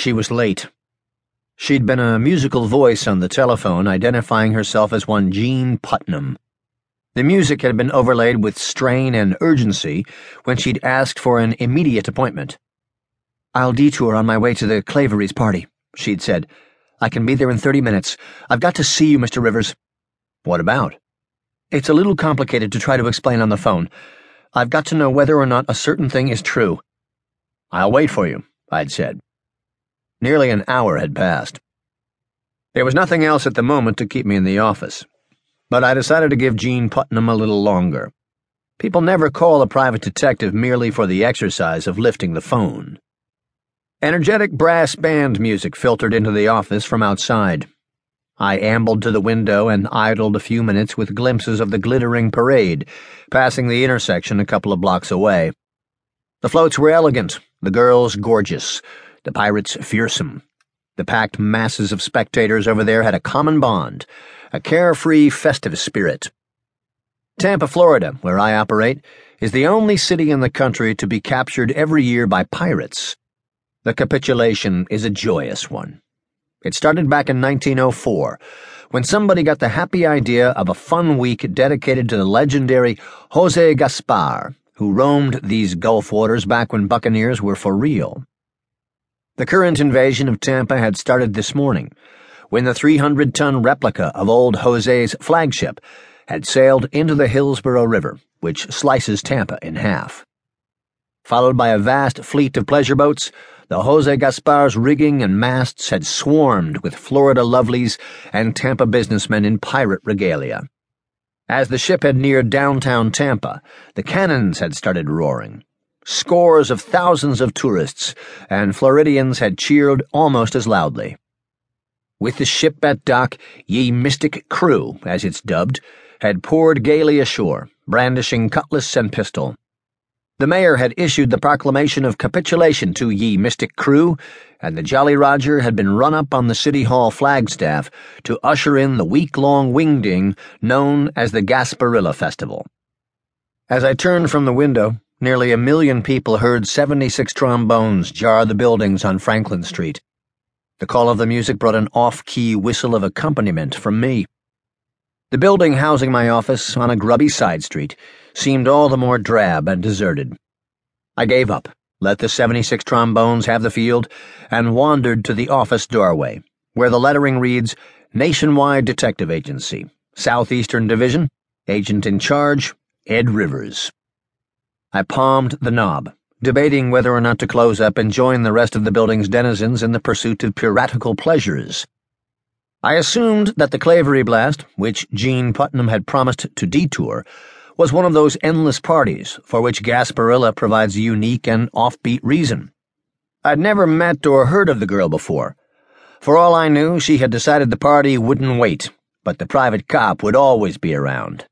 She was late. She'd been a musical voice on the telephone, identifying herself as one Jean Putnam. The music had been overlaid with strain and urgency when she'd asked for an immediate appointment. I'll detour on my way to the Claveries party, she'd said. I can be there in 30 minutes. I've got to see you, Mr. Rivers. What about? It's a little complicated to try to explain on the phone. I've got to know whether or not a certain thing is true. I'll wait for you, I'd said. Nearly an hour had passed. There was nothing else at the moment to keep me in the office, but I decided to give Jean Putnam a little longer. People never call a private detective merely for the exercise of lifting the phone. Energetic brass band music filtered into the office from outside. I ambled to the window and idled a few minutes with glimpses of the glittering parade, passing the intersection a couple of blocks away. The floats were elegant, the girls gorgeous the pirates fearsome. The packed masses of spectators over there had a common bond, a carefree, festive spirit. Tampa, Florida, where I operate, is the only city in the country to be captured every year by pirates. The capitulation is a joyous one. It started back in 1904 when somebody got the happy idea of a fun week dedicated to the legendary Jose Gaspar, who roamed these Gulf waters back when buccaneers were for real. The current invasion of Tampa had started this morning, when the 300 ton replica of old Jose's flagship had sailed into the Hillsborough River, which slices Tampa in half. Followed by a vast fleet of pleasure boats, the Jose Gaspar's rigging and masts had swarmed with Florida lovelies and Tampa businessmen in pirate regalia. As the ship had neared downtown Tampa, the cannons had started roaring Scores of thousands of tourists and Floridians had cheered almost as loudly. With the ship at dock, Ye Mystic Krewe, as it's dubbed, had poured gaily ashore, brandishing cutlass and pistol. The mayor had issued the proclamation of capitulation to Ye Mystic Krewe, and the Jolly Roger had been run up on the City Hall flagstaff to usher in the week long wingding known as the Gasparilla Festival. As I turned from the window, Nearly a million people heard 76 trombones jar the buildings on Franklin Street. The call of the music brought an off key whistle of accompaniment from me. The building housing my office on a grubby side street seemed all the more drab and deserted. I gave up, let the 76 trombones have the field, and wandered to the office doorway, where the lettering reads Nationwide Detective Agency, Southeastern Division, Agent in Charge, Ed Rivers. I palmed the knob, debating whether or not to close up and join the rest of the building's denizens in the pursuit of piratical pleasures. I assumed that the Clavery Blast, which Jean Putnam had promised to detour, was one of those endless parties for which Gasparilla provides a unique and offbeat reason. I'd never met or heard of the girl before. For all I knew, she had decided the party wouldn't wait, but the private cop would always be around.